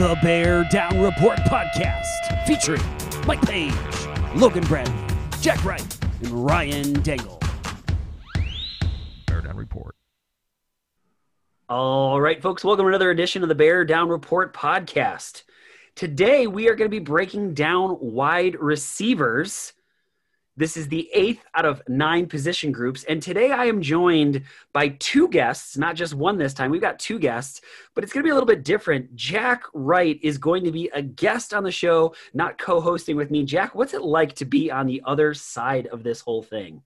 the Bear Down Report podcast, featuring Mike Page, Logan Bradley, Jack Wright, and Ryan Dangle. Bear Down Report. All right, folks, welcome to another edition of the Bear Down Report podcast. Today, we are going to be breaking down wide receivers. This is the eighth out of nine position groups. And today I am joined by two guests, not just one this time. We've got two guests, but it's going to be a little bit different. Jack Wright is going to be a guest on the show, not co hosting with me. Jack, what's it like to be on the other side of this whole thing?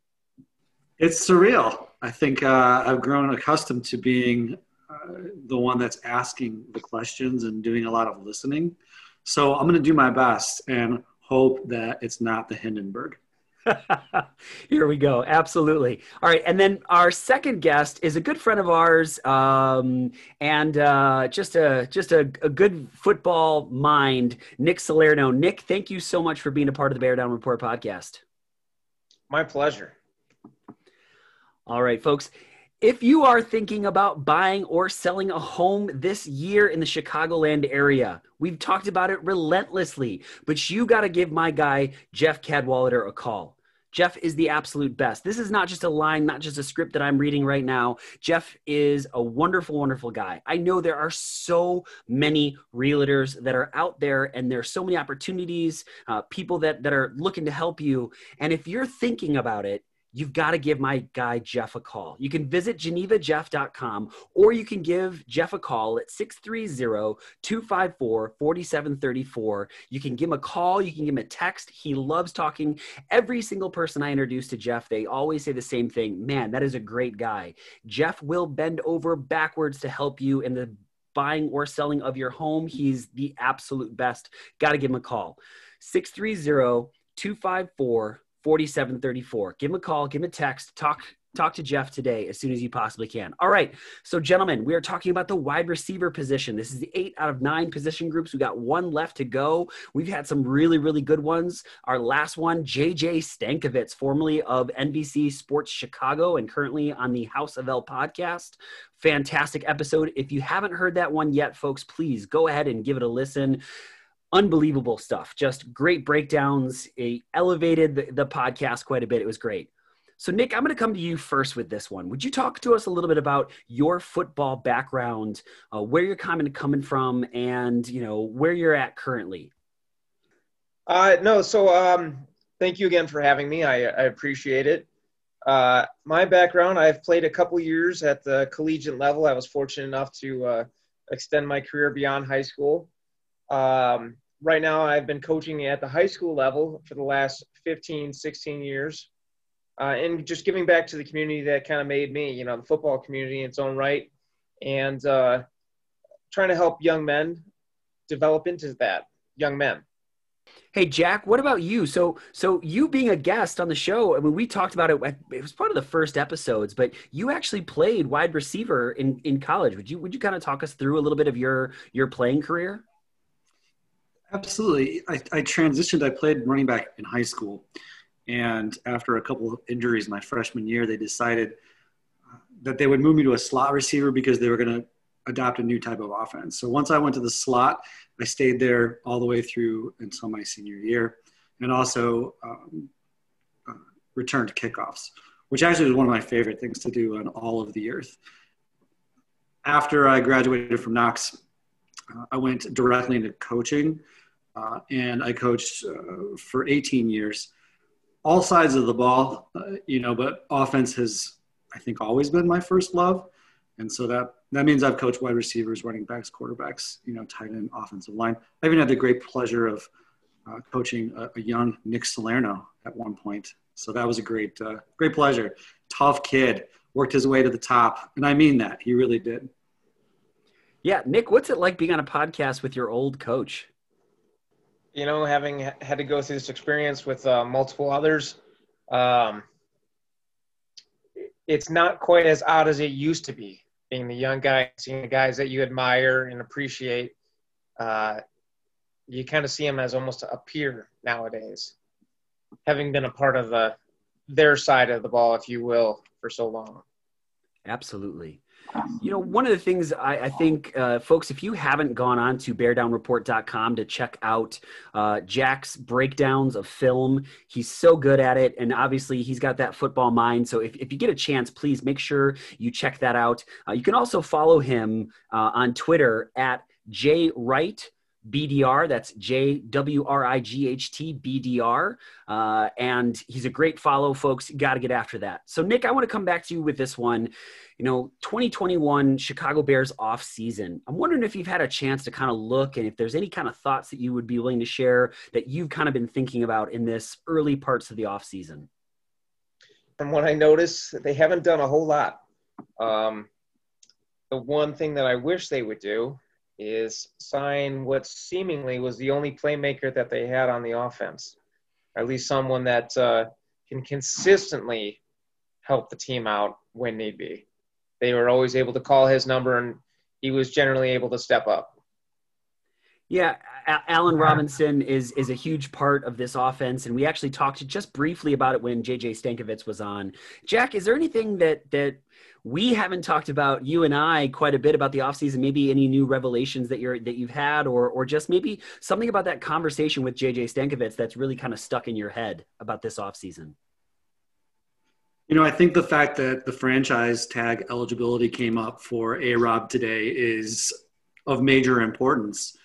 It's surreal. I think uh, I've grown accustomed to being uh, the one that's asking the questions and doing a lot of listening. So I'm going to do my best and hope that it's not the Hindenburg. Here we go. Absolutely. All right. And then our second guest is a good friend of ours um, and uh, just a just a, a, good football mind, Nick Salerno. Nick, thank you so much for being a part of the Bear Down Report podcast. My pleasure. All right, folks. If you are thinking about buying or selling a home this year in the Chicagoland area, we've talked about it relentlessly, but you got to give my guy, Jeff Cadwallader, a call. Jeff is the absolute best. This is not just a line, not just a script that I'm reading right now. Jeff is a wonderful, wonderful guy. I know there are so many realtors that are out there, and there's so many opportunities, uh, people that, that are looking to help you. And if you're thinking about it, you've got to give my guy Jeff a call. You can visit genevajeff.com or you can give Jeff a call at 630-254-4734. You can give him a call, you can give him a text. He loves talking. Every single person I introduce to Jeff, they always say the same thing. Man, that is a great guy. Jeff will bend over backwards to help you in the buying or selling of your home. He's the absolute best. Got to give him a call. 630 254 4734. Give him a call, give him a text, talk talk to Jeff today as soon as you possibly can. All right. So, gentlemen, we are talking about the wide receiver position. This is the eight out of nine position groups. We got one left to go. We've had some really, really good ones. Our last one, JJ Stankevitz, formerly of NBC Sports Chicago and currently on the House of L podcast. Fantastic episode. If you haven't heard that one yet, folks, please go ahead and give it a listen unbelievable stuff. Just great breakdowns. It elevated the, the podcast quite a bit. It was great. So, Nick, I'm going to come to you first with this one. Would you talk to us a little bit about your football background, uh, where you're coming coming from, and you know where you're at currently? Uh, no, so um, thank you again for having me. I, I appreciate it. Uh, my background: I've played a couple years at the collegiate level. I was fortunate enough to uh, extend my career beyond high school. Um, right now I've been coaching at the high school level for the last 15, 16 years. Uh, and just giving back to the community that kind of made me, you know, the football community in its own right, and uh, trying to help young men develop into that, young men. Hey Jack, what about you? So, so you being a guest on the show, I mean, we talked about it. It was part of the first episodes, but you actually played wide receiver in in college. Would you would you kind of talk us through a little bit of your your playing career? Absolutely. I, I, transitioned. I played running back in high school. And after a couple of injuries my freshman year, they decided uh, that they would move me to a slot receiver because they were going to adopt a new type of offense. So once I went to the slot, I stayed there all the way through until my senior year and also um, uh, returned kickoffs, which actually was one of my favorite things to do on all of the earth. After I graduated from Knox, uh, I went directly into coaching uh, and I coached uh, for 18 years. All sides of the ball, uh, you know, but offense has, I think, always been my first love. And so that, that means I've coached wide receivers, running backs, quarterbacks, you know, tight end, offensive line. I even had the great pleasure of uh, coaching a, a, young Nick Salerno at one point. So that was a great, uh, great pleasure. Tough kid, worked his way to the top. And I mean that. He really did. Yeah. Nick, what's it like being on a podcast with your old coach? You know, having had to go through this experience with uh, multiple others, um, it's not quite as odd as it used to be. Being the young guy, seeing the guys that you admire and appreciate, uh, you kind of see them as almost a peer nowadays, having been a part of the their side of the ball, if you will, for so long. Absolutely. You know, one of the things I, I think, uh, folks, if you haven't gone on to beardownreport.com to check out uh, Jack's breakdowns of film, he's so good at it. And obviously, he's got that football mind. So if, if you get a chance, please make sure you check that out. Uh, you can also follow him uh, on Twitter at J Wright BDR. That's J W R I G H T BDR. Uh, and he's a great follow, folks. Got to get after that. So, Nick, I want to come back to you with this one. You know, 2021 Chicago Bears off season. I'm wondering if you've had a chance to kind of look and if there's any kind of thoughts that you would be willing to share that you've kind of been thinking about in this early parts of the off season. From what I notice, they haven't done a whole lot. Um, the one thing that I wish they would do is sign what seemingly was the only playmaker that they had on the offense, or at least someone that uh, can consistently help the team out when need be. They were always able to call his number, and he was generally able to step up. Yeah, Allen Robinson is is a huge part of this offense, and we actually talked just briefly about it when JJ Stankevitz was on. Jack, is there anything that that we haven't talked about you and I quite a bit about the offseason, maybe any new revelations that you're that you've had or or just maybe something about that conversation with JJ Stankevitz that's really kind of stuck in your head about this offseason? You know, I think the fact that the franchise tag eligibility came up for A Rob today is of major importance.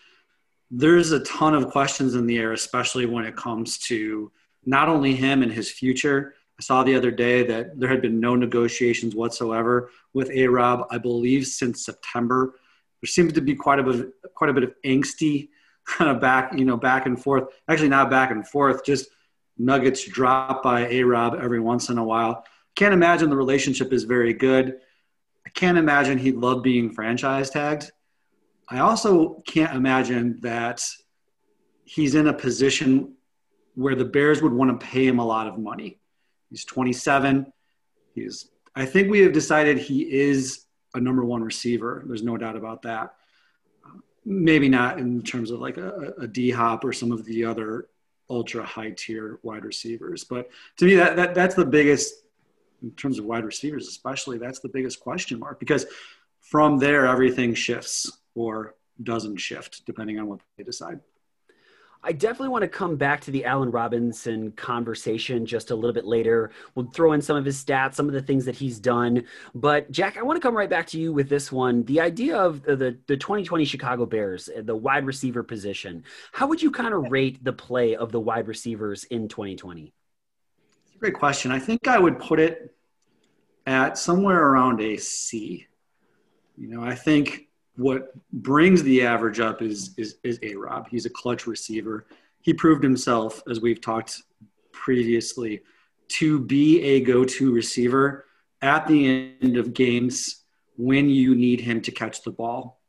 There's a ton of questions in the air, especially when it comes to not only him and his future, I saw the other day that there had been no negotiations whatsoever with A Rob, I believe, since September. There seems to be quite a bit, of, quite a bit of angsty kind of back, you know, back and forth. Actually, not back and forth, just nuggets dropped by A Rob every once in a while. Can't imagine the relationship is very good. I can't imagine he'd love being franchise tagged. I also can't imagine that he's in a position where the Bears would want to pay him a lot of money. He's 27. He's, I think we have decided he is a number one receiver. There's no doubt about that. Maybe not in terms of like a, a D hop or some of the other ultra high tier wide receivers. But to me, that, that that's the biggest in terms of wide receivers, especially that's the biggest question mark because from there everything shifts or doesn't shift depending on what they decide. I definitely want to come back to the Allen Robinson conversation just a little bit later. We'll throw in some of his stats, some of the things that he's done. But Jack, I want to come right back to you with this one. The idea of the the 2020 Chicago Bears, uh, the wide receiver position. How would you kind of rate the play of the wide receivers in 2020? It's a great question. I think I would put it at somewhere around a C. You know, I think what brings the average up is is, is a Rob. He's a clutch receiver. He proved himself, as we've talked previously, to be a go-to receiver at the end of games when you need him to catch the ball.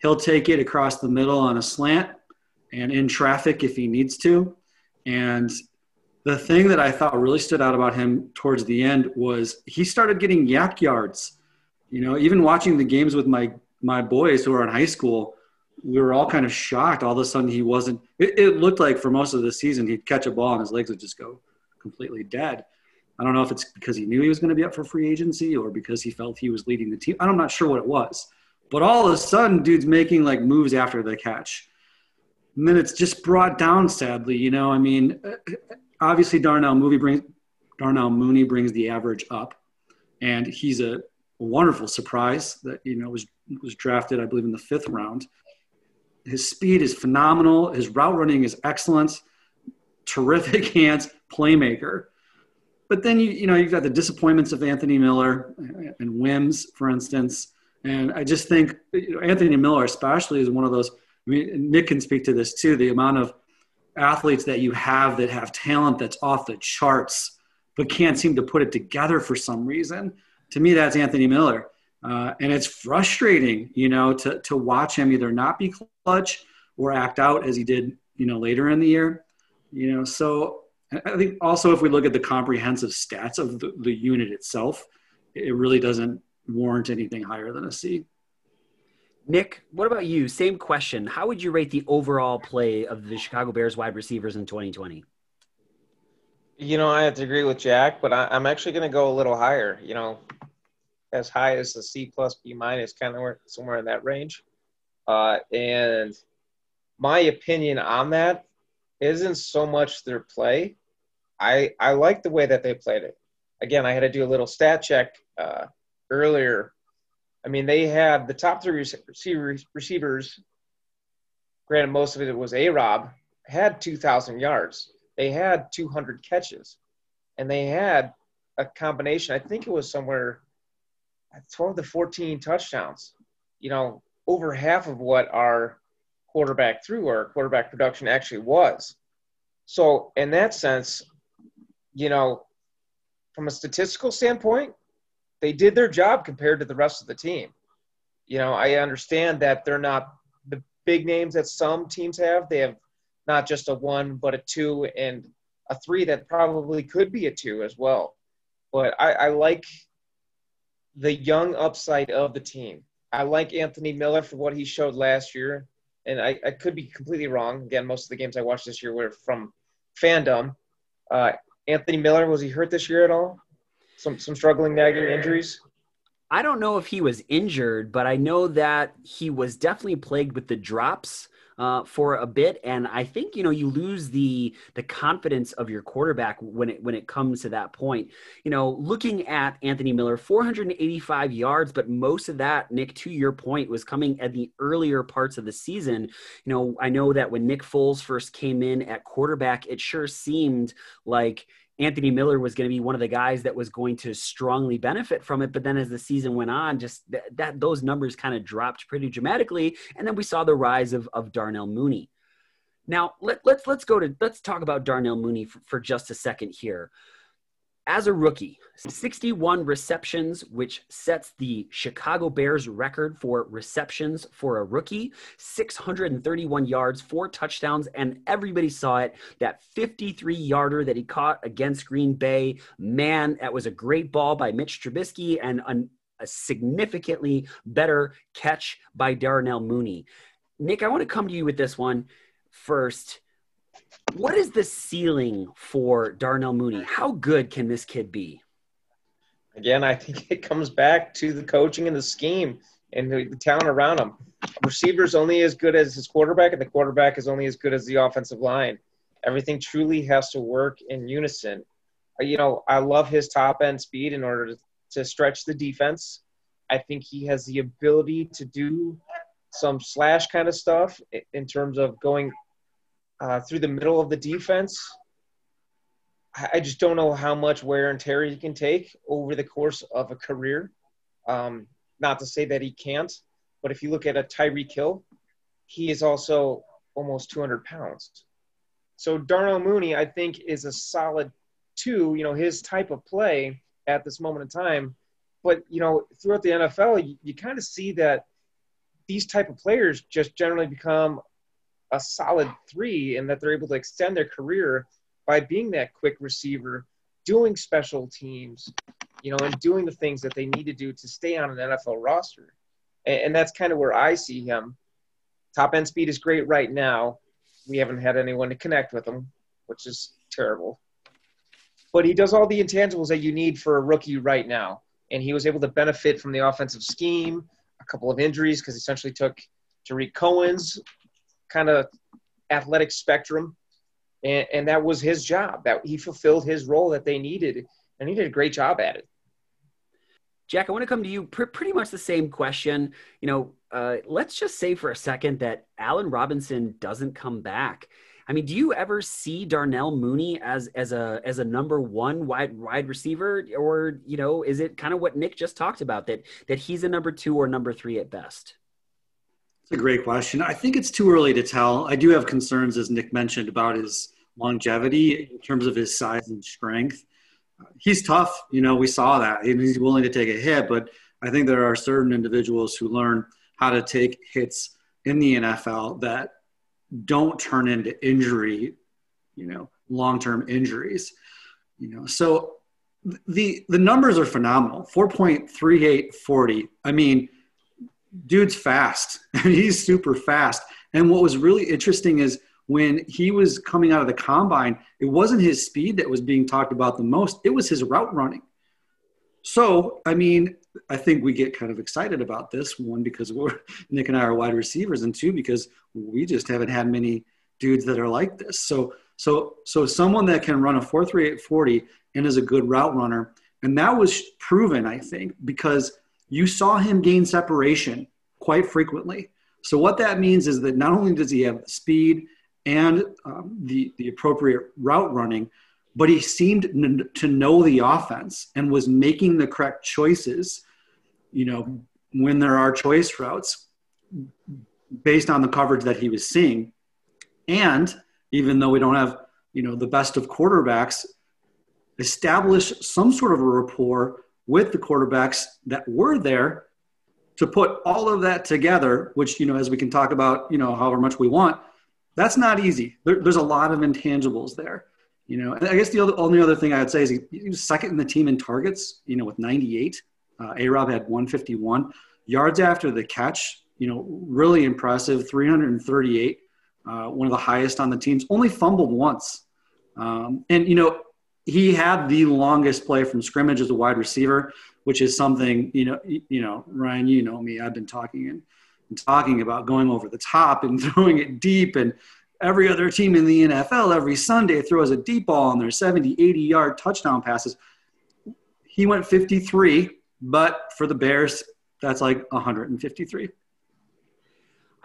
He'll take it across the middle on a slant and in traffic if he needs to. And the thing that I thought really stood out about him towards the end was he started getting YAC yards. You know, even watching the games with my my boys who are in high school, we were all kind of shocked. All of a sudden, he wasn't. It, it, looked like for most of the season, he'd catch a ball and his legs would just go completely dead. I don't know if it's because he knew he was going to be up for free agency or because he felt he was leading the team. I'm not sure what it was. But all of a sudden, dude's making like moves after the catch. And then it's just brought down, sadly. You know, I mean, obviously Darnell Mooney brings Darnell Mooney brings the average up, and he's a wonderful surprise that you know was was drafted, I believe, in the fifth round. His speed is phenomenal. His route running is excellent. Terrific hands, playmaker. But then you you know you've got the disappointments of Anthony Miller and Wims, for instance. And I just think you know, Anthony Miller, especially, is one of those. I mean, Nick can speak to this too. The amount of athletes that you have that have talent that's off the charts, but can't seem to put it together for some reason. To me, that's Anthony Miller. Uh, and it's frustrating, you know, to, to watch him either not be clutch or act out as he did, you know, later in the year. You know, so I think also if we look at the comprehensive stats of the, the unit itself, it really doesn't warrant anything higher than a C. Nick, what about you? Same question. How would you rate the overall play of the Chicago Bears wide receivers in 2020? You know, I have to agree with Jack, but I, am actually going to go a little higher. You know, as high as a C plus B minus, kind of somewhere in that range. Uh, and my opinion on that isn't so much their play. I I like the way that they played it. Again, I had to do a little stat check uh, earlier. I mean, they had the top three receivers, receivers. Granted, most of it was A Rob had 2,000 yards. They had 200 catches, and they had a combination. I think it was somewhere 12 to 14 touchdowns. You know, over half of what our quarterback threw or quarterback production actually was. So, in that sense, you know, from a statistical standpoint, they did their job compared to the rest of the team. You know, I understand that they're not the big names that some teams have. They have not just a one, but a two and a three that probably could be a two as well. But I, I like the young upside of the team. I like Anthony Miller for what he showed last year. And I, I could be completely wrong. Again, most of the games I watched this year were from fandom. Uh, Anthony Miller, was he hurt this year at all? Some some struggling nagging injuries? I don't know if he was injured, but I know that he was definitely plagued with the drops uh, for a bit, and I think you know you lose the the confidence of your quarterback when it when it comes to that point. You know, looking at Anthony Miller, 485 yards, but most of that, Nick, to your point, was coming at the earlier parts of the season. You know, I know that when Nick Foles first came in at quarterback, it sure seemed like Anthony Miller was going to be one of the guys that was going to strongly benefit from it. But then as the season went on, just th- that those numbers kind of dropped pretty dramatically. And then we saw the rise of, of Darnell Mooney. Now let, let's let's go to let's talk about Darnell Mooney for, for just a second here as a rookie, 61 receptions, which sets the Chicago Bears record for receptions for a rookie, 631 yards, four touchdowns, and everybody saw it. That 53 yarder that he caught against Green Bay, man, that was a great ball by Mitch Trubisky and an, a significantly better catch by Darnell Mooney. Nick, I want to come to you with this one first what is the ceiling for Darnell Mooney? How good can this kid be? Again, I think it comes back to the coaching and the scheme and the, talent around him. Receiver's only as good as his quarterback, and the quarterback is only as good as the offensive line. Everything truly has to work in unison. Uh, you know, I love his top end speed in order to, to stretch the defense. I think he has the ability to do some slash kind of stuff in terms of going uh, through the middle of the defense. I just don't know how much wear and tear he can take over the course of a career. Um, not to say that he can't, but if you look at a Tyreek Hill, he is also almost 200 pounds. So Darnell Mooney, I think, is a solid two. You know, his type of play at this moment in time. But you know, throughout the NFL, you, you kind of see that these type of players just generally become a solid three and that they're able to extend their career by being that quick receiver, doing special teams, you know, and doing the things that they need to do to stay on an NFL roster. And, and that's kind of where I see him. Top end speed is great right now. We haven't had anyone to connect with him, which is terrible. But he does all the intangibles that you need for a rookie right now. And he was able to benefit from the offensive scheme, a couple of injuries because essentially took Tarik Cohen's kind of athletic spectrum, and, and that was his job. That he fulfilled his role that they needed, and he did a great job at it. Jack, I want to come to you. Pr- pretty much the same question. You know, uh, let's just say for a second that Allen Robinson doesn't come back. I mean, do you ever see Darnell Mooney as as a as a number one wide wide receiver, or you know, is it kind of what Nick just talked about that that he's a number two or number three at best? It's a great question. I think it's too early to tell. I do have concerns, as Nick mentioned, about his longevity in terms of his size and strength. He's tough. You know, we saw that. He's willing to take a hit, but I think there are certain individuals who learn how to take hits in the NFL that don't turn into injury, you know, long-term injuries. You know, so the the numbers are phenomenal. 4.3840. I mean, dude's fast. He's super fast. And what was really interesting is when he was coming out of the combine, it wasn't his speed that was being talked about the most, it was his route running. So, I mean, I think we get kind of excited about this one because we're Nick and I are wide receivers, and two because we just haven't had many dudes that are like this. So, so, so someone that can run a four three eight forty and is a good route runner, and that was proven, I think, because you saw him gain separation quite frequently. So what that means is that not only does he have speed and um, the the appropriate route running, but he seemed n- to know the offense and was making the correct choices. You know, when there are choice routes based on the coverage that he was seeing, and even though we don't have you know the best of quarterbacks, establish some sort of a rapport with the quarterbacks that were there to put all of that together, which, you know, as we can talk about, you know, however much we want, that's not easy. There, there's a lot of intangibles there. You know, and I guess the other, only other thing I would say is he, was second in the team in targets, you know, with 98. Uh, A-Rob had 151. Yards after the catch, you know, really impressive, 338, uh, one of the highest on the teams. Only fumbled once. Um, and, you know, he had the longest play from scrimmage as a wide receiver which is something you know you know Ryan you know me I've been talking and, and talking about going over the top and throwing it deep and every other team in the NFL every Sunday throws a deep ball on their 70 80 yard touchdown passes. He went 53 but for the Bears that's like 153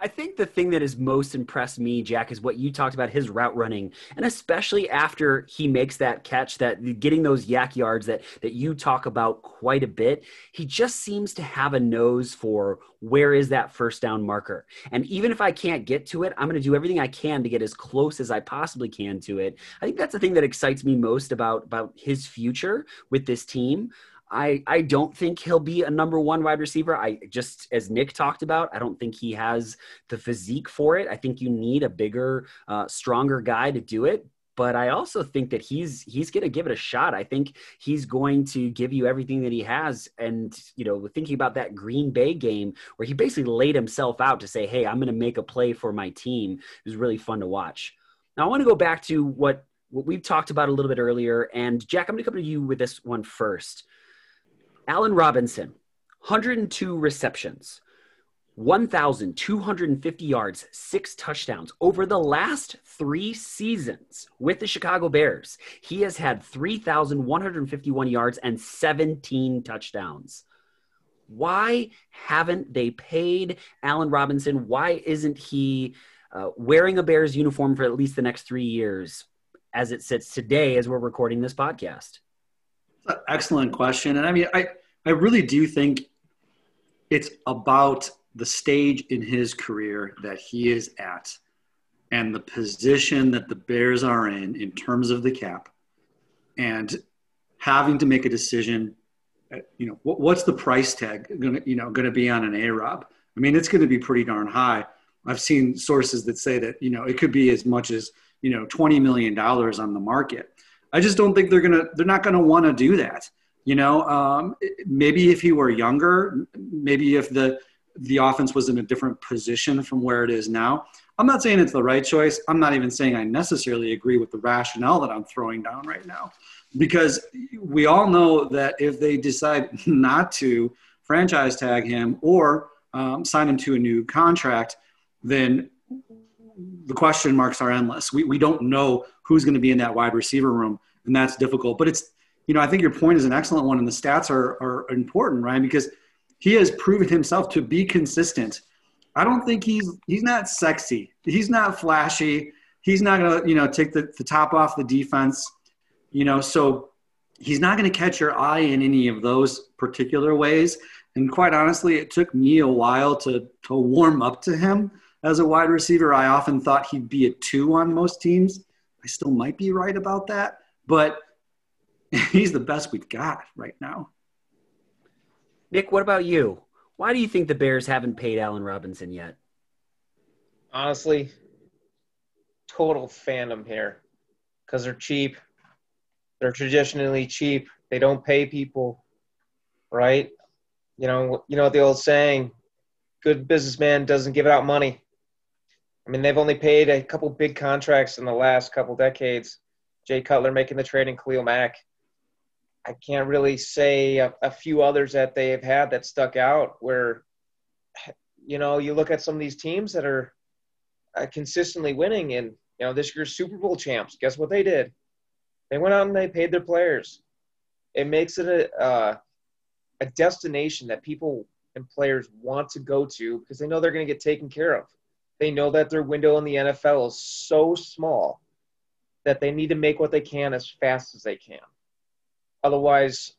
I think the thing that has most impressed me, Jack, is what you talked about his route running, and especially after he makes that catch, that getting those YAC yards that that you talk about quite a bit. He just seems to have a nose for where is that first down marker, and even if I can't get to it, I'm going to do everything I can to get as close as I possibly can to it. I think that's the thing that excites me most about about his future with this team. I, I don't think he'll be a number one wide receiver. I just, as Nick talked about, I don't think he has the physique for it. I think you need a bigger, uh, stronger guy to do it. But I also think that he's he's going to give it a shot. I think he's going to give you everything that he has. And you know, thinking about that Green Bay game where he basically laid himself out to say, "Hey, I'm going to make a play for my team." It was really fun to watch. Now I want to go back to what what we've talked about a little bit earlier. And Jack, I'm going to come to you with this one first. Allen Robinson, 102 receptions, 1,250 yards, six touchdowns. Over the last three seasons with the Chicago Bears, he has had 3,151 yards and 17 touchdowns. Why haven't they paid Allen Robinson? Why isn't he uh, wearing a Bears uniform for at least the next three years as it sits today as we're recording this podcast? Excellent question. And I mean, I, I really do think it's about the stage in his career that he is at and the position that the Bears are in in terms of the cap and having to make a decision uh, you know what's the price tag going to you know going to be on an A-Rob? I mean it's going to be pretty darn high. I've seen sources that say that you know it could be as much as you know 20 million dollars on the market. I just don't think they're going to they're not going to want to do that you know um, maybe if he were younger maybe if the the offense was in a different position from where it is now. I'm not saying it's the right choice. I'm not even saying I necessarily agree with the rationale that I'm throwing down right now. Because we all know that if they decide not to franchise tag him or um, sign him to a new contract, then the question marks are endless. We, we don't know who's going to be in that wide receiver room, and that's difficult. But it's, you know, I think your point is an excellent one, and the stats are, are important, right? Because – he has proven himself to be consistent. I don't think he's he's not sexy. He's not flashy. He's not gonna you know take the, the top off the defense. You know, so he's not to catch your eye in any of those particular ways. And quite honestly, it took me a while to to warm up to him as a wide receiver. I often thought he'd be a two on most teams. I still might be right about that, but he's the best we've got right now. Nick, what about you? Why do you think the Bears haven't paid Allen Robinson yet? Honestly, total fandom here because they're cheap. They're traditionally cheap. They don't pay people, right? You know, you know the old saying, "Good businessman doesn't give out money." I mean, they've only paid a couple big contracts in the last couple decades. Jay Cutler making the trade and Khalil Mack. I can't really say a, a few others that they have had that stuck out where, you know, you look at some of these teams that are uh, consistently winning and, you know, this year's Super Bowl champs, guess what they did? They went out and they paid their players. It makes it a, uh, a destination that people and players want to go to because they know they're going to get taken care of. They know that their window in the NFL is so small that they need to make what they can as fast as they can. Otherwise,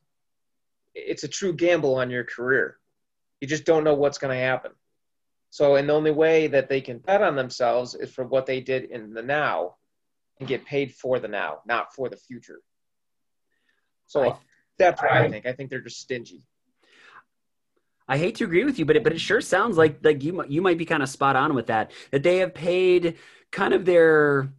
it's a true gamble on your career. You just don't know what's going to happen. So, and the only way that they can bet on themselves is for what they did in the now and get paid for the now, not for the future. So I, that's what I, I think. I think they're just stingy. I hate to agree with you, but it, but it sure sounds like like you you might be kind of spot on with that. That they have paid kind of their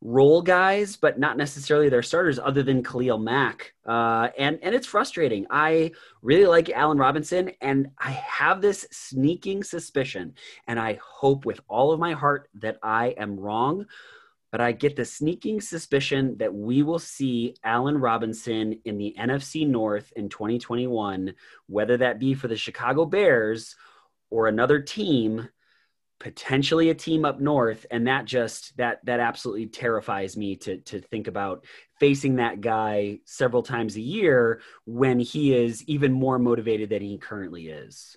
role guys, but not necessarily their starters, other than Khalil Mack. Uh, and and it's frustrating. I really like Allen Robinson, and I have this sneaking suspicion, and I hope with all of my heart that I am wrong but I get the sneaking suspicion that we will see Allen Robinson in the NFC North in 2021, whether that be for the Chicago Bears or another team, potentially a team up north. And that just that that absolutely terrifies me to to think about facing that guy several times a year when he is even more motivated than he currently is.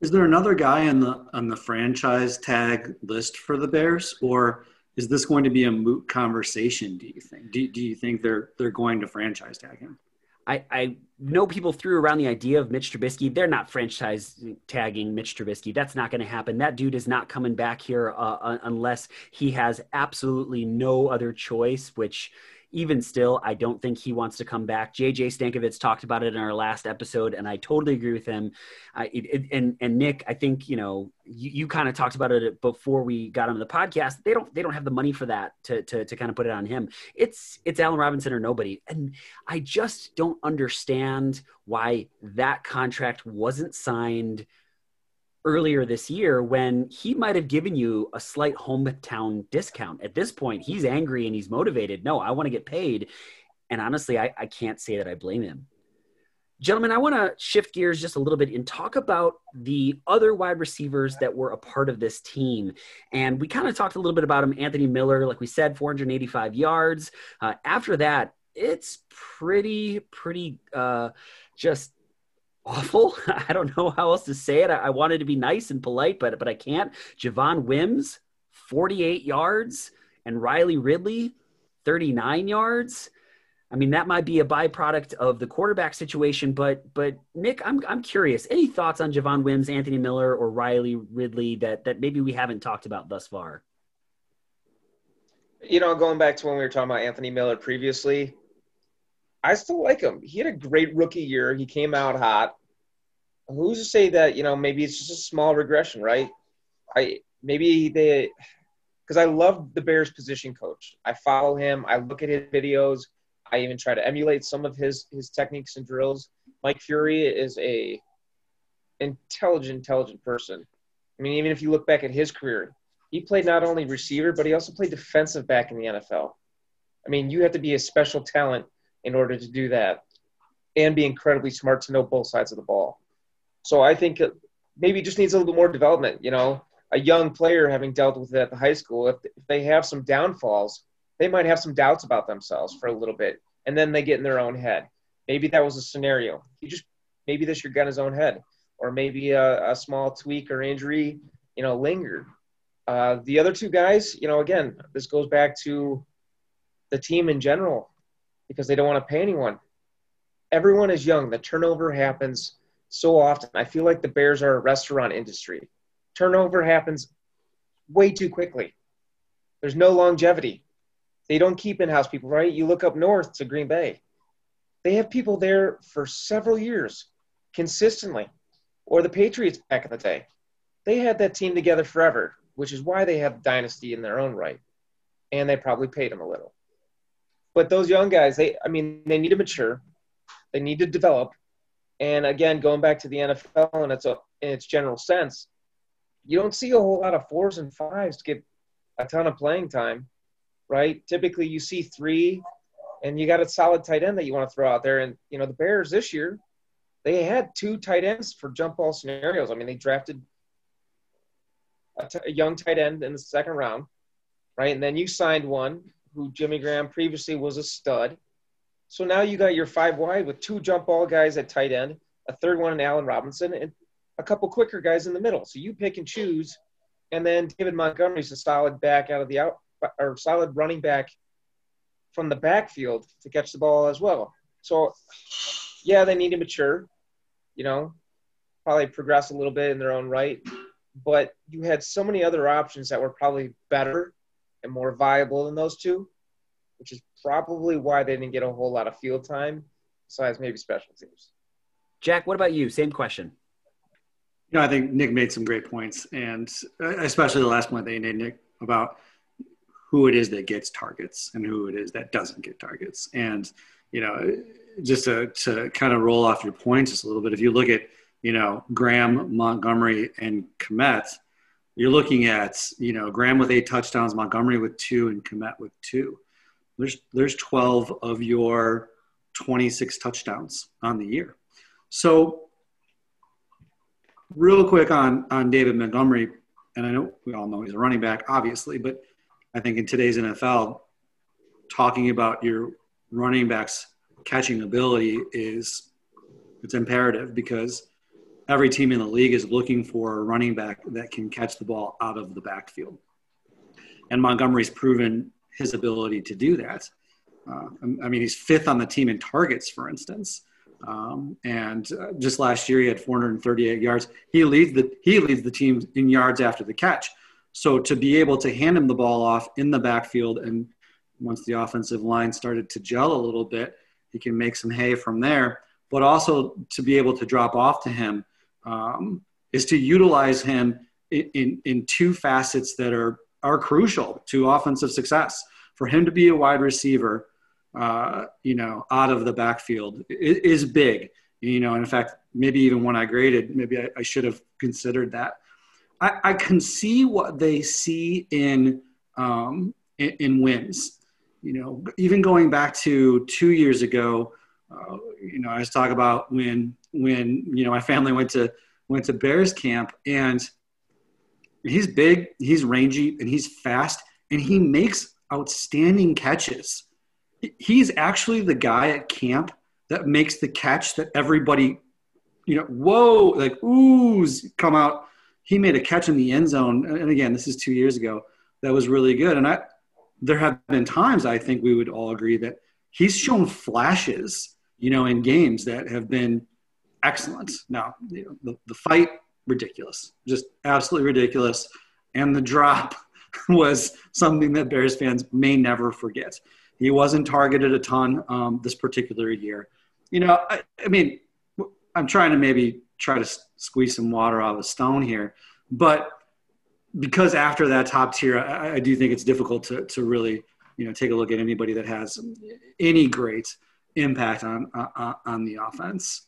Is there another guy on the on the franchise tag list for the Bears, or is this going to be a moot conversation? Do you think? Do, do you think they're they're going to franchise tag him? I, I know people threw around the idea of Mitch Trubisky. They're not franchise tagging Mitch Trubisky. That's not going to happen. That dude is not coming back here uh, unless he has absolutely no other choice, which even still, I don't think he wants to come back. JJ Stankevitz talked about it in our last episode, and I totally agree with him. I, it, and and Nick, I think you know you, you kind of talked about it before we got on the podcast. They don't they don't have the money for that to to to kind of put it on him. It's it's Allen Robinson or nobody, and I just don't understand why that contract wasn't signed earlier this year when he might have given you a slight hometown discount. At this point, he's angry and he's motivated. No, I want to get paid. And honestly, I, I can't say that I blame him. Gentlemen, I want to shift gears just a little bit and talk about the other wide receivers that were a part of this team. And we kind of talked a little bit about him. Anthony Miller, like we said, 485 yards. Uh, after that, it's pretty, pretty uh, just awful. I don't know how else to say it. I, I, wanted to be nice and polite, but but I can't. Javon Wims, 48 yards, and Riley Ridley, 39 yards. I mean, that might be a byproduct of the quarterback situation, but but Nick, I'm I'm curious. Any thoughts on Javon Wims, Anthony Miller, or Riley Ridley that that maybe we haven't talked about thus far? You know, going back to when we were talking about Anthony Miller previously, I still like him. He had a great rookie year. He came out hot. Who's to say that you know maybe it's just a small regression, right? I maybe they because I love the Bears position coach. I follow him. I look at his videos. I even try to emulate some of his his techniques and drills. Mike Furrey is a intelligent, intelligent person. I mean, even if you look back at his career, he played not only receiver, but he also played defensive back in the NFL. I mean, you have to be a special talent in order to do that and be incredibly smart to know both sides of the ball. So I think maybe just needs a little more development. You know, a young player having dealt with it at the high school, if, they have some downfalls, they might have some doubts about themselves for a little bit, and then they get in their own head. Maybe that was a scenario. He just maybe this year got his own head, or maybe a, a small tweak or injury, you know, lingered. Uh, the other two guys, you know, again, this goes back to the team in general because they don't want to pay anyone. Everyone is young. The turnover happens so often. I feel like the Bears are a restaurant industry. Turnover happens way too quickly. There's no longevity. They don't keep in-house people, right? You look up north to Green Bay. They have people there for several years consistently. Or the Patriots back in the day. They had that team together forever, which is why they have dynasty in their own right. And they probably paid them a little. But those young guys, they I mean, they need to mature. They need to develop. And again, going back to the NFL and its a, in its general sense, you don't see a whole lot of fours and fives get a ton of playing time, right? Typically, you see three and you got a solid tight end that you want to throw out there. And you know, the Bears this year, they had two tight ends for jump ball scenarios. I mean, they drafted a, t- a young tight end in the second round, right? And then you signed one who Jimmy Graham previously was a stud. So now you got your five wide with two jump ball guys at tight end, a third one in Allen Robinson, and a couple quicker guys in the middle. So you pick and choose. And then David Montgomery's a solid back out of the out or solid running back from the backfield to catch the ball as well. So yeah, they need to mature, you know, probably progress a little bit in their own right. But you had so many other options that were probably better and more viable than those two, which is probably why they didn't get a whole lot of field time, besides maybe special teams. Jack, what about you? Same question. You know, I think Nick made some great points, and uh, especially the last point that you made, Nick, about who it is that gets targets and who it is that doesn't get targets. And, you know, just to, to kind of roll off your points just a little bit, if you look at, you know, Graham, Montgomery, and Kmet, you're looking at, you know, Graham with eight touchdowns, Montgomery with two, and Kmet with two. There's, there's 12 of your 26 touchdowns on the year. So, real quick on, on David Montgomery, and I know we all know he's a running back, obviously, but – I think in today's NFL, talking about your running backs catching ability is it's imperative because every team in the league is looking for a running back that can catch the ball out of the backfield. And Montgomery's proven his ability to do that. Uh, I mean, he's fifth on the team in targets, for instance. Um, and uh, just last year, he had 438 yards. He leads the he leads the team in yards after the catch. So to be able to hand him the ball off in the backfield, and once the offensive line started to gel a little bit, he can make some hay from there. But also to be able to drop off to him um, is to utilize him in, in, in two facets that are are crucial to offensive success. For him to be a wide receiver, uh, you know, out of the backfield is big. You know, in fact, maybe even when I graded, maybe I, I should have considered that. I, I can see what they see in, um, in, in Wims. You know, even going back to two years ago, uh, you know, I was talking about when when you know my family went to went to Bears camp, and he's big, he's rangy, and he's fast, and he makes outstanding catches. He's actually the guy at camp that makes the catch that everybody, you know, whoa, like oohs come out he made a catch in the end zone, and again, this is two years ago. That was really good, and I there have been times I think we would all agree that he's shown flashes, you know, in games that have been excellent. Now, you know, the, the fight ridiculous, just absolutely ridiculous, and the drop was something that Bears fans may never forget. He wasn't targeted a ton um, this particular year. You know, I, I mean, I'm trying to maybe try to squeeze some water out of a stone here. But because after that top tier, I, I, do think it's difficult to, to really, you know, take a look at anybody that has any great impact on, on, on the offense.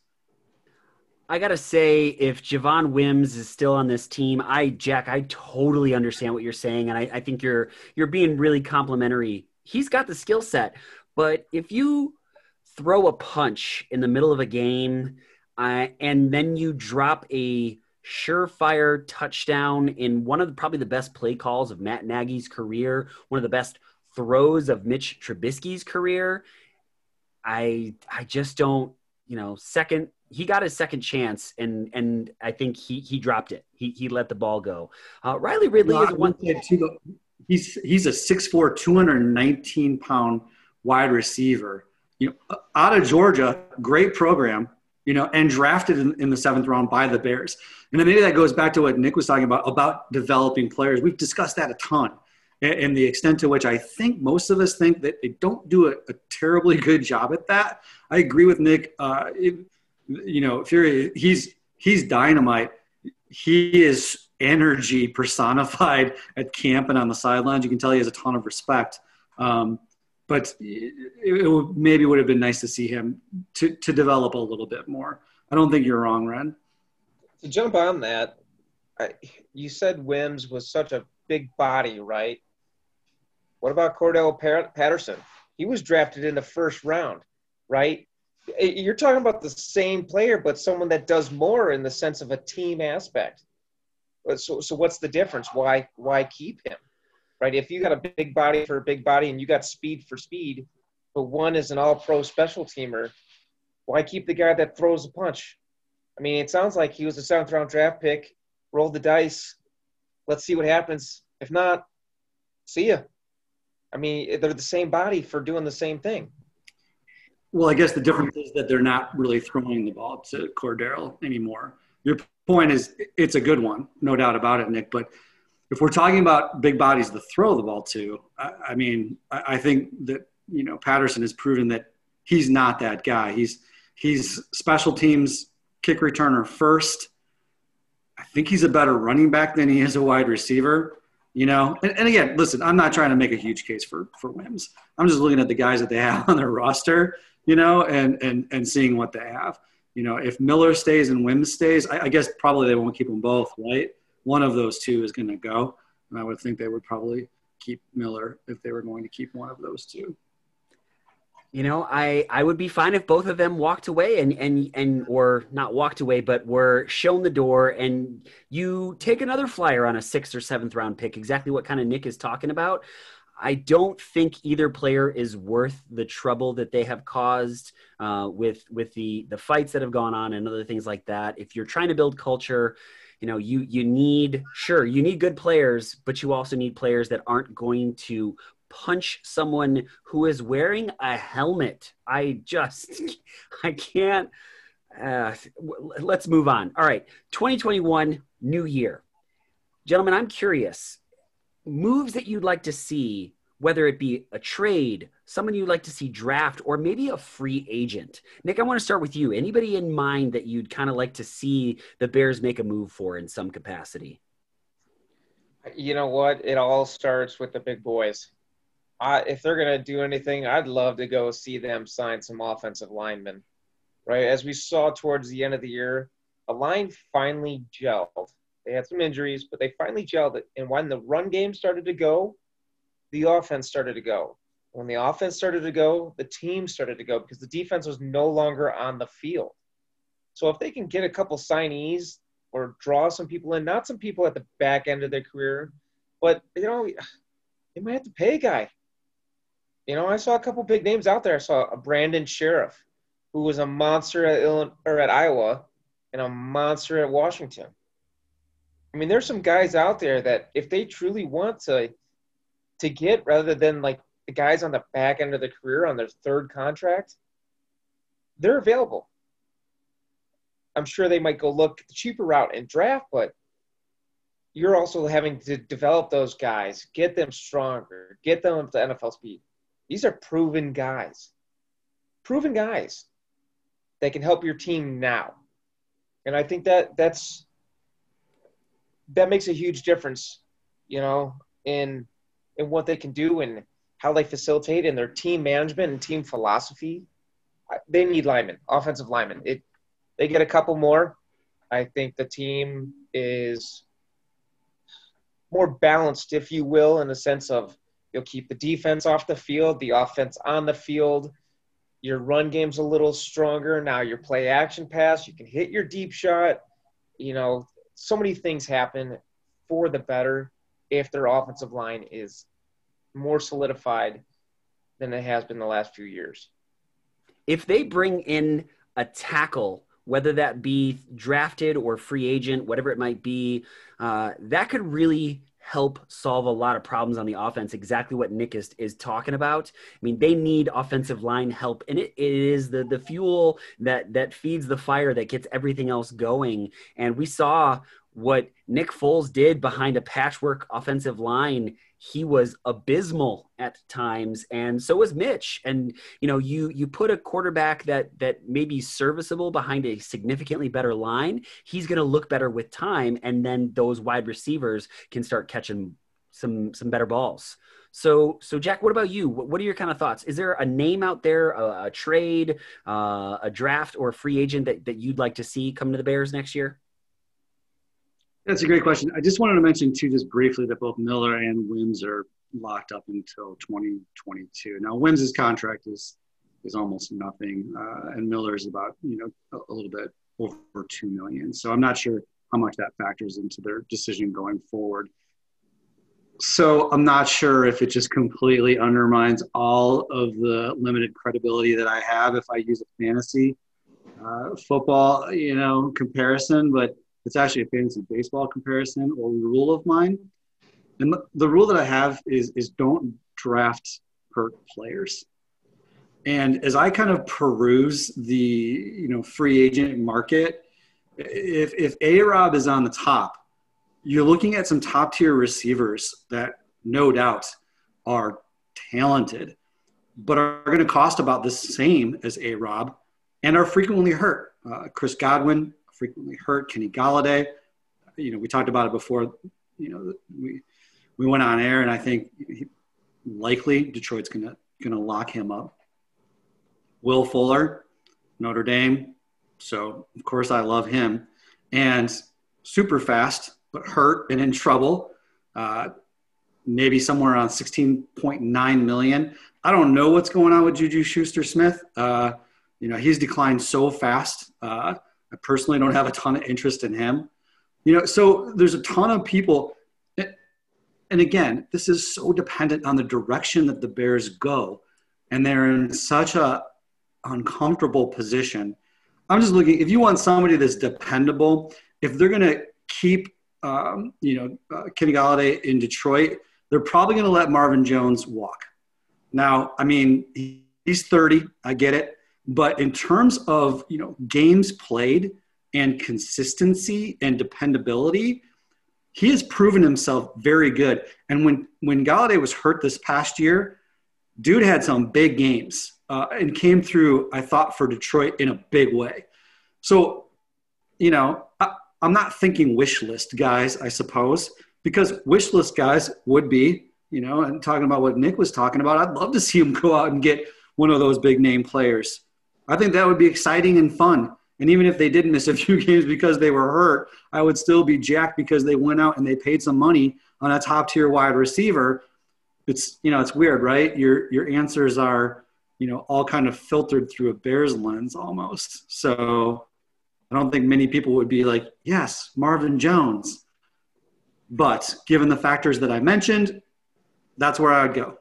I gotta say, if Javon Wims is still on this team, I Jack, I totally understand what you're saying, and I, I think you're you're being really complimentary. He's got the skill set, but if you throw a punch in the middle of a game uh, and then you drop a surefire touchdown in one of the, probably the best play calls of Matt Nagy's career, one of the best throws of Mitch Trubisky's career. I I just don't, you know, second he got his second chance and and I think he he dropped it. He he let the ball go. Uh, Riley Ridley is one. He's he's a 6'4", 219 pound wide receiver. You know, out of Georgia, great program you know, and drafted in, in, the seventh round by the Bears. And then maybe that goes back to what Nick was talking about about developing players. We've discussed that a ton, and, the extent to which I think most of us think that they don't do a, a terribly good job at that. I agree with Nick. Uh, it, you know, Furrey, he's he's dynamite. He is energy personified at camp and on the sidelines. You can tell he has a ton of respect. Um, but it, it maybe would have been nice to see him to, to develop a little bit more. I don't think you're wrong, Ren. To jump on that, I, you said Wims was such a big body, right? What about Cordarrelle Patterson? He was drafted in the first round, right? You're talking about the same player, but someone that does more in the sense of a team aspect. Uh, so, so what's the difference? Why, why keep him, right? If you got a big body for a big body and you got speed for speed, but one is an all-pro special teamer, why keep the guy that throws a punch? I mean, it sounds like he was a seventh round draft pick, Roll the dice. Let's see what happens. If not, see ya. I mean, they're the same body for doing the same thing. Well, I guess the difference is that they're not really throwing the ball to Cordarrelle anymore. Your point is it's a good one, no doubt about it, Nick. But if we're talking about big bodies to throw the ball to, I, I mean, I, I think that you know Patterson has proven that he's not that guy. He's he's special teams kick returner first. I think he's a better running back than he is a wide receiver. You know, and, and, again, listen, I'm not trying to make a huge case for for Wims. I'm just looking at the guys that they have on their roster, you know, and and and seeing what they have. You know, if Miller stays and Wims stays, I, I guess probably they won't keep them both, right? One of those two is going to go, and I would think they would probably keep Miller if they were going to keep one of those two. You know, I, I would be fine if both of them walked away and, and, and, or not walked away, but were shown the door and you take another flyer on a sixth or seventh round pick, exactly what kind of Nick is talking about. I don't think either player is worth the trouble that they have caused uh, with with the the fights that have gone on and other things like that. If you're trying to build culture, you know you you need sure you need good players, but you also need players that aren't going to punch someone who is wearing a helmet. I just, I can't. Uh, let's move on. All right, 2021, new year. Gentlemen, I'm curious. Moves that you'd like to see, whether it be a trade, someone you'd like to see draft, or maybe a free agent. Nick, I want to start with you. Anybody in mind that you'd kind of like to see the Bears make a move for in some capacity? You know what? It all starts with the big boys. I, if they're going to do anything, I'd love to go see them sign some offensive linemen. Right, as we saw towards the end of the year, the line finally gelled. They had some injuries, but they finally gelled it. And when the run game started to go, the offense started to go. When the offense started to go, the team started to go because the defense was no longer on the field. So if they can get a couple signees or draw some people in, not some people at the back end of their career, but you know, they might have to pay a guy. You know, I saw a couple big names out there. I saw a Brandon Scherff, who was a monster at Illinois, or at Iowa, and a monster at Washington. I mean, there's some guys out there that if they truly want to to get, rather than like the guys on the back end of their career on their third contract, they're available. I'm sure they might go look the cheaper route and draft, but you're also having to develop those guys, get them stronger, get them up to NFL speed. These are proven guys, proven guys that can help your team now. And I think that that's that makes a huge difference, you know, in in what they can do and how they facilitate in their team management and team philosophy. They need linemen, offensive linemen. It they get a couple more. I think the team is more balanced, if you will, in the sense of You'll keep the defense off the field, the offense on the field. Your run game's a little stronger. Now your play action pass, you can hit your deep shot. You know, so many things happen for the better if their offensive line is more solidified than it has been the last few years. If they bring in a tackle, whether that be drafted or free agent, whatever it might be, uh, that could really help solve a lot of problems on the offense. Exactly what Nick is, is talking about. I mean, they need offensive line help, and it, it is the the fuel that that feeds the fire that gets everything else going. And we saw what Nick Foles did behind a patchwork offensive line he was abysmal at times and so was Mitch. And you know you you put a quarterback that that may be serviceable behind a significantly better line he's going to look better with time and then those wide receivers can start catching some some better balls. So so Jack what about you? What, what are your kind of thoughts? Is there a name out there a, a trade uh, a draft or a free agent that, that you'd like to see come to the Bears next year that's a great question. I just wanted to mention too, just briefly, that both Miller and Wims are locked up until 2022. Now Wims' contract is is almost nothing, uh, and Miller is about you know a, a little bit over two million. So I'm not sure how much that factors into their decision going forward. So I'm not sure if it just completely undermines all of the limited credibility that I have if I use a fantasy uh, football, you know, comparison, but it's actually a fantasy baseball comparison or rule of mine. And the, the rule that I have is is don't draft hurt players. And as I kind of peruse the you know free agent market, if if A Rob is on the top, you're looking at some top tier receivers that no doubt are talented, but are going to cost about the same as A Rob and are frequently hurt. Uh, Chris Godwin frequently hurt. Kenny Golladay, you know, we talked about it before. You know, we we went on air, and I think he, likely Detroit's gonna gonna lock him up. Will Fuller, Notre Dame, so of course I love him, and super fast but hurt and in trouble. Uh, maybe somewhere around 16.9 million. I don't know what's going on with Juju Schuster Smith. Uh, you know, he's declined so fast. Uh, I personally don't have a ton of interest in him. You know, so there's a ton of people. And again, this is so dependent on the direction that the Bears go. And they're in such a uncomfortable position. I'm just looking, if you want somebody that's dependable, if they're going to keep, um, you know, uh, Kenny Golladay in Detroit, they're probably going to let Marvin Jones walk. Now, I mean, he's 30. I get it. But in terms of you know games played and consistency and dependability, he has proven himself very good. And when when Golladay was hurt this past year, dude had some big games uh, and came through. I thought for Detroit in a big way. So, you know, I, I'm not thinking wish list guys, I suppose, because wish list guys would be, you know, and talking about what Nick was talking about. I'd love to see him go out and get one of those big name players. I think that would be exciting and fun. And even if they did miss a few games because they were hurt, I would still be jacked because they went out and they paid some money on a top tier wide receiver. It's you know it's weird, right? Your your answers are you know all kind of filtered through a Bears lens almost. So I don't think many people would be like, yes, Marvin Jones. But given the factors that I mentioned, that's where I would go.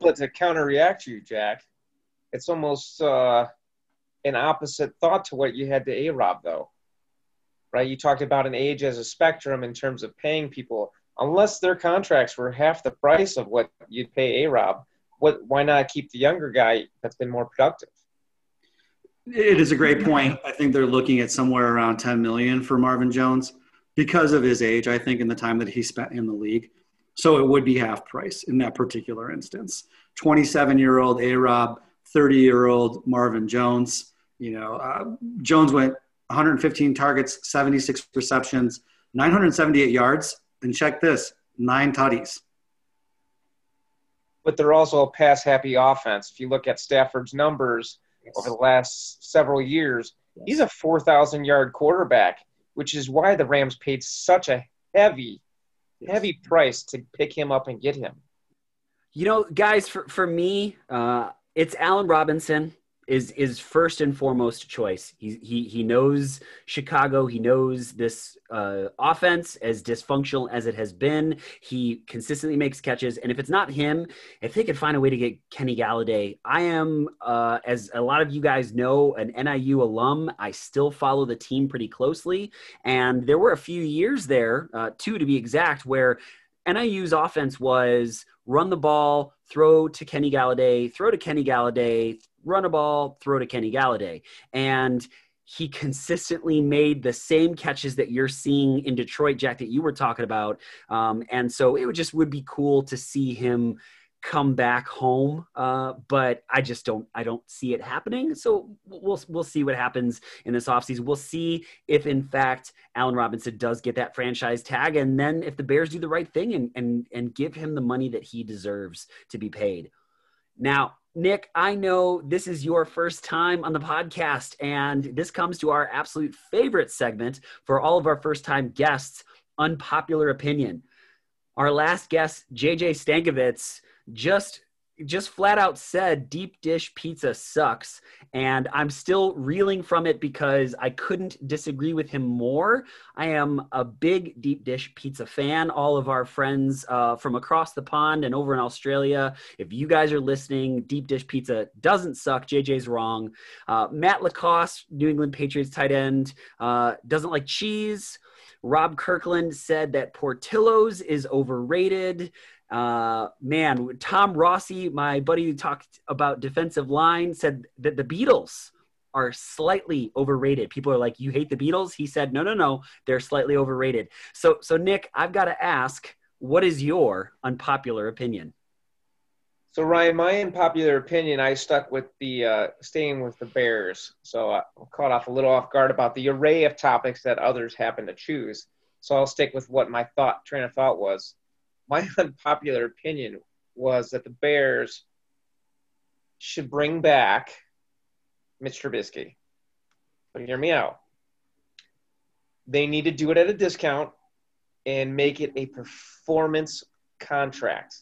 But to counteract you, Jack, it's almost uh, an opposite thought to what you had to A Rob, though. Right? You talked about an age as a spectrum in terms of paying people. Unless their contracts were half the price of what you'd pay A Rob, what, why not keep the younger guy that's been more productive? It is a great point. I think they're looking at somewhere around 10 million for Marvin Jones because of his age, I think, in the time that he spent in the league. So it would be half price in that particular instance. 27 year old A Rob 30 year old Marvin Jones. You know, uh, Jones went 115 targets, 76 receptions, 978 yards, and check this nine tutties. But they're also a pass happy offense. If you look at Stafford's numbers yes. over the last several years, yes. he's a 4,000 yard quarterback, which is why the Rams paid such a heavy, yes. heavy price to pick him up and get him. You know, guys, for, for me, uh, it's Allen Robinson is is first and foremost choice. He he he knows Chicago. He knows this uh, offense as dysfunctional as it has been. He consistently makes catches, and if it's not him, if they could find a way to get Kenny Golladay, I am uh, as a lot of you guys know an NIU alum. I still follow the team pretty closely, and there were a few years there, uh, two to be exact, where NIU's offense was run the ball, throw to Kenny Golladay, throw to Kenny Golladay, run a ball, throw to Kenny Golladay. And he consistently made the same catches that you're seeing in Detroit, Jack, that you were talking about. Um, and so it would just would be cool to see him come back home. Uh, but I just don't I don't see it happening. So we'll we'll see what happens in this offseason. We'll see if in fact Allen Robinson does get that franchise tag, and then if the Bears do the right thing and and and give him the money that he deserves to be paid. Now, Nick, I know this is your first time on the podcast, and this comes to our absolute favorite segment for all of our first time guests unpopular opinion Our last guest, JJ Stankevitz, just just flat out said deep dish pizza sucks. And i'm still reeling from it because i couldn't disagree with him more. I am a big deep dish pizza fan. All of our friends uh, from across the pond and over in australia if you guys are listening deep dish pizza doesn't suck. Jj's wrong. Uh, matt LaCosse new england patriots tight end uh, doesn't like cheese. Rob Kirkland said that Portillo's is overrated. Uh, man, Tom Rossi, my buddy who talked about defensive line, said that the Beatles are slightly overrated. People are like, "You hate the Beatles?" He said, "No, no, no, they're slightly overrated." So, so Nick, I've got to ask, what is your unpopular opinion? So Ryan, my unpopular opinion, I stuck with the uh, staying with the Bears. So I'm caught off a little off guard about the array of topics that others happen to choose. So I'll stick with what my thought train of thought was my unpopular opinion was that the Bears should bring back Mitch Trubisky. But hear me out. They need to do it at a discount and make it a performance contract.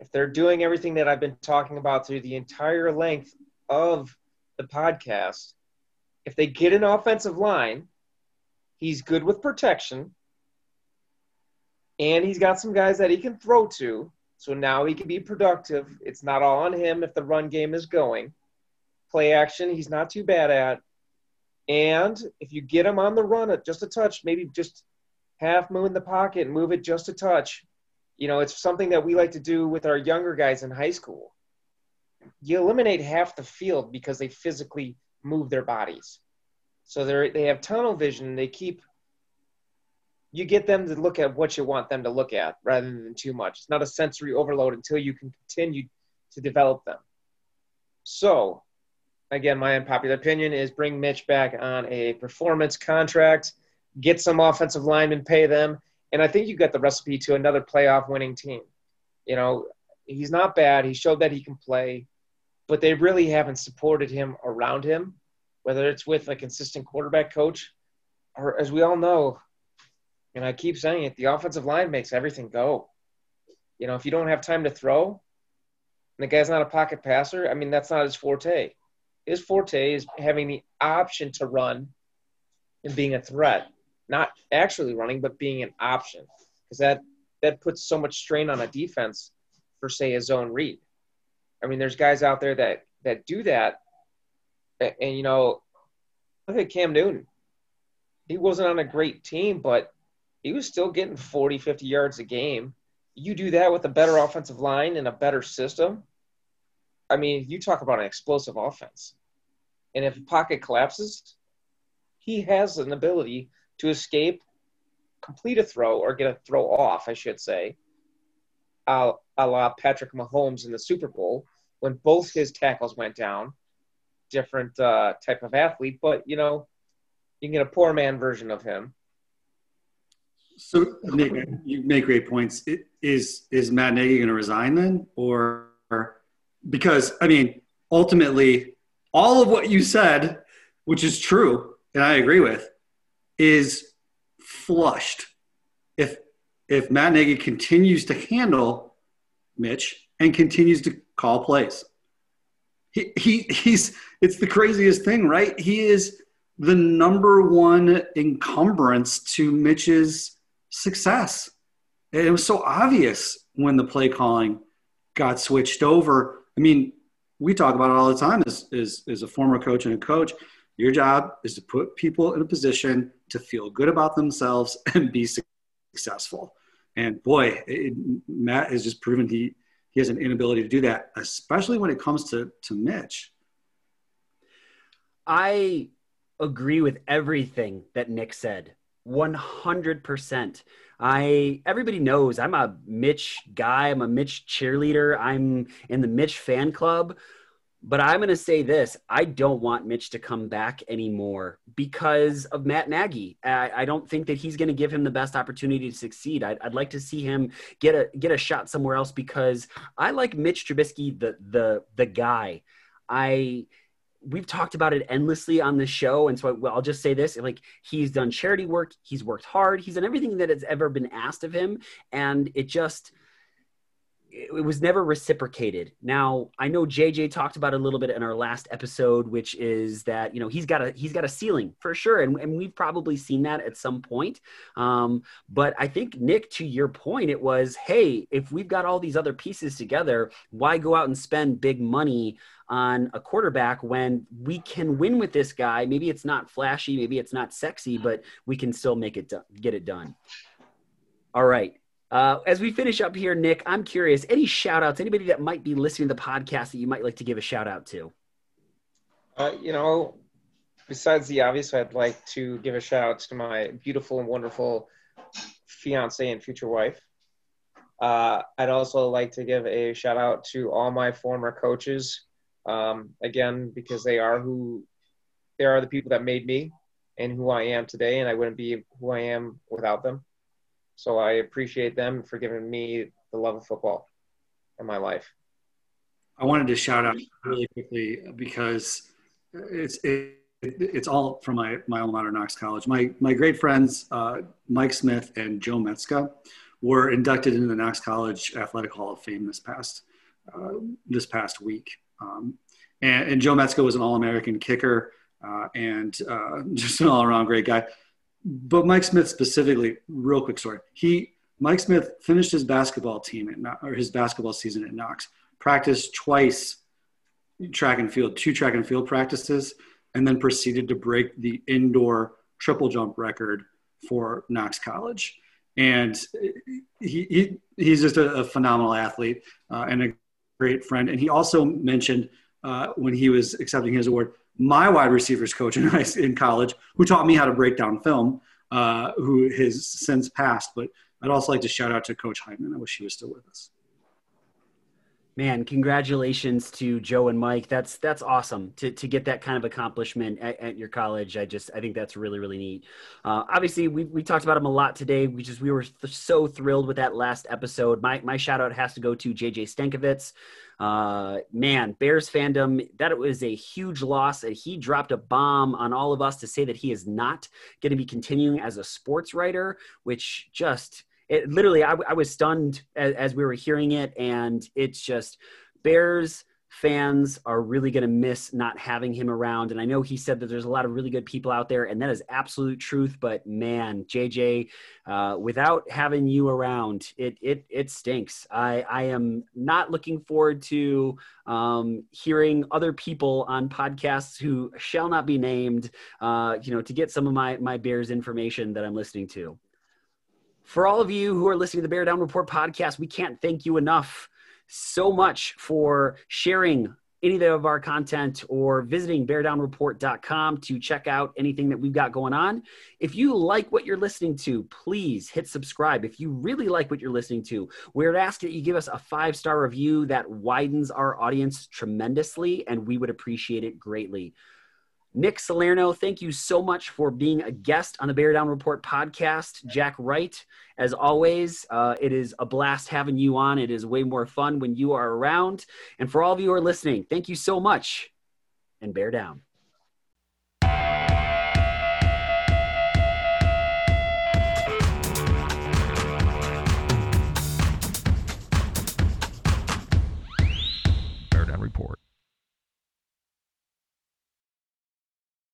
If they're doing everything that I've been talking about through the entire length of the podcast, if they get an offensive line, he's good with protection and he's got some guys that he can throw to. So now he can be productive. It's not all on him if the run game is going. Play action, he's not too bad at. And if you get him on the run at just a touch, maybe just half move in the pocket and move it just a touch. You know, it's something that we like to do with our younger guys in high school. You eliminate half the field because they physically move their bodies. So they they have tunnel vision. They keep you get them to look at what you want them to look at rather than too much. It's not a sensory overload until you can continue to develop them. So, again, my unpopular opinion is bring Mitch back on a performance contract, get some offensive linemen, pay them, and I think you got the recipe to another playoff winning team. You know, he's not bad. He showed that he can play, but they really haven't supported him around him, whether it's with a consistent quarterback coach or, as we all know, and I keep saying it, the offensive line makes everything go. You know, if you don't have time to throw, and the guy's not a pocket passer, I mean, that's not his forte. His forte is having the option to run and being a threat, not actually running, but being an option, because that that puts so much strain on a defense for say a zone read. I mean, there's guys out there that that do that, and, and you know, look at Cam Newton. He wasn't on a great team, but he was still getting 40, 50 yards a game. You do that with a better offensive line and a better system. I mean, you talk about an explosive offense. And if pocket collapses, he has an ability to escape, complete a throw, or get a throw off, I should say, a, a la Patrick Mahomes in the Super Bowl when both his tackles went down. Different uh, type of athlete, but you know, you can get a poor man version of him. So Nick, you make great points. It, is is Matt Nagy going to resign then, or because I mean, ultimately, all of what you said, which is true, and I agree with, is flushed. If if Matt Nagy continues to handle Mitch and continues to call plays, he, he he's it's the craziest thing, right? He is the number one encumbrance to Mitch's success. It was so obvious when the play calling got switched over. I mean, we talk about it all the time as, as, as a former coach and a coach. Your job is to put people in a position to feel good about themselves and be successful. And boy, it, Matt has just proven he, he has an inability to do that, especially when it comes to, to Mitch. I agree with everything that Nick said. 100%. I everybody knows I'm a Mitch guy, I'm a Mitch cheerleader. I'm in the Mitch fan club. But I'm going to say this I don't want Mitch to come back anymore because of Matt Nagy. I, I don't think that he's going to give him the best opportunity to succeed. I'd, I'd, like to see him get a get a shot somewhere else because I like Mitch Trubisky, the the the guy. I we've talked about it endlessly on the show. And so I, will just say this like, he's done charity work, he's worked hard, he's done everything that has ever been asked of him. And it just, it was never reciprocated. Now, I know JJ talked about a little bit in our last episode, which is that you know he's got a he's got a ceiling for sure, and, and we've probably seen that at some point. Um, but I think Nick, to your point, it was hey, if we've got all these other pieces together, why go out and spend big money on a quarterback when we can win with this guy? Maybe it's not flashy, maybe it's not sexy, but we can still make it do- get it done. All right. Uh, as we finish up here, Nick, I'm curious any shout outs, anybody that might be listening to the podcast that you might like to give a shout out to? Uh, you know, besides the obvious, I'd like to give a shout out to my beautiful and wonderful fiance and future wife. Uh, I'd also like to give a shout out to all my former coaches, um, again, because they are who they are the people that made me and who I am today, and I wouldn't be who I am without them. So I appreciate them for giving me the love of football in my life. I wanted to shout out really quickly because it's it, it's all from my my alma mater, Knox College. My my great friends uh, Mike Smith and Joe Metzka were inducted into the Knox College Athletic Hall of Fame this past uh, this past week. Um, and, and, Joe Metzka was an All American kicker uh, and uh, just an all around great guy but Mike Smith specifically, real quick story. He Mike Smith finished his basketball team at or his basketball season at Knox. Practiced twice track and field, two track and field practices, and then proceeded to break the indoor triple jump record for Knox College. And he, he he's just a, a phenomenal athlete uh, and a great friend. And he also mentioned uh, when he was accepting his award my wide receivers coach in, in college, who taught me how to break down film, uh, who has since passed. But I'd also like to shout out to Coach Hyman. I wish he was still with us. Man, congratulations to Joe and Mike. That's that's awesome to, to get that kind of accomplishment at, at your college. I just I think that's really really neat. Uh, obviously, we, we talked about him a lot today. We just we were th- so thrilled with that last episode. My my shout out has to go to JJ Stankevitz. Uh, man, Bears fandom, that was a huge loss. And he dropped a bomb on all of us to say that he is not going to be continuing as a sports writer, which just, it literally, I, I was stunned as, as we were hearing it. And it's just, Bears fans are really going to miss not having him around. And I know he said that there's a lot of really good people out there, and that is absolute truth. But man, JJ, uh, without having you around, it it it stinks. I I am not looking forward to um, hearing other people on podcasts who shall not be named. Uh, you know, to get some of my my Bears information that I'm listening to. For all of you who are listening to the Bear Down Report podcast, we can't thank you enough so much for sharing any of our content or visiting beardownreport.com to check out anything that we've got going on. If you like what you're listening to, please hit subscribe. If you really like what you're listening to, we're asking that you give us a five star review that widens our audience tremendously, and we would appreciate it greatly. Nick Salerno, thank you so much for being a guest on the Bear Down Report podcast. Jack Wright, as always, uh, it is a blast having you on. It is way more fun when you are around. And for all of you who are listening, thank you so much and bear down.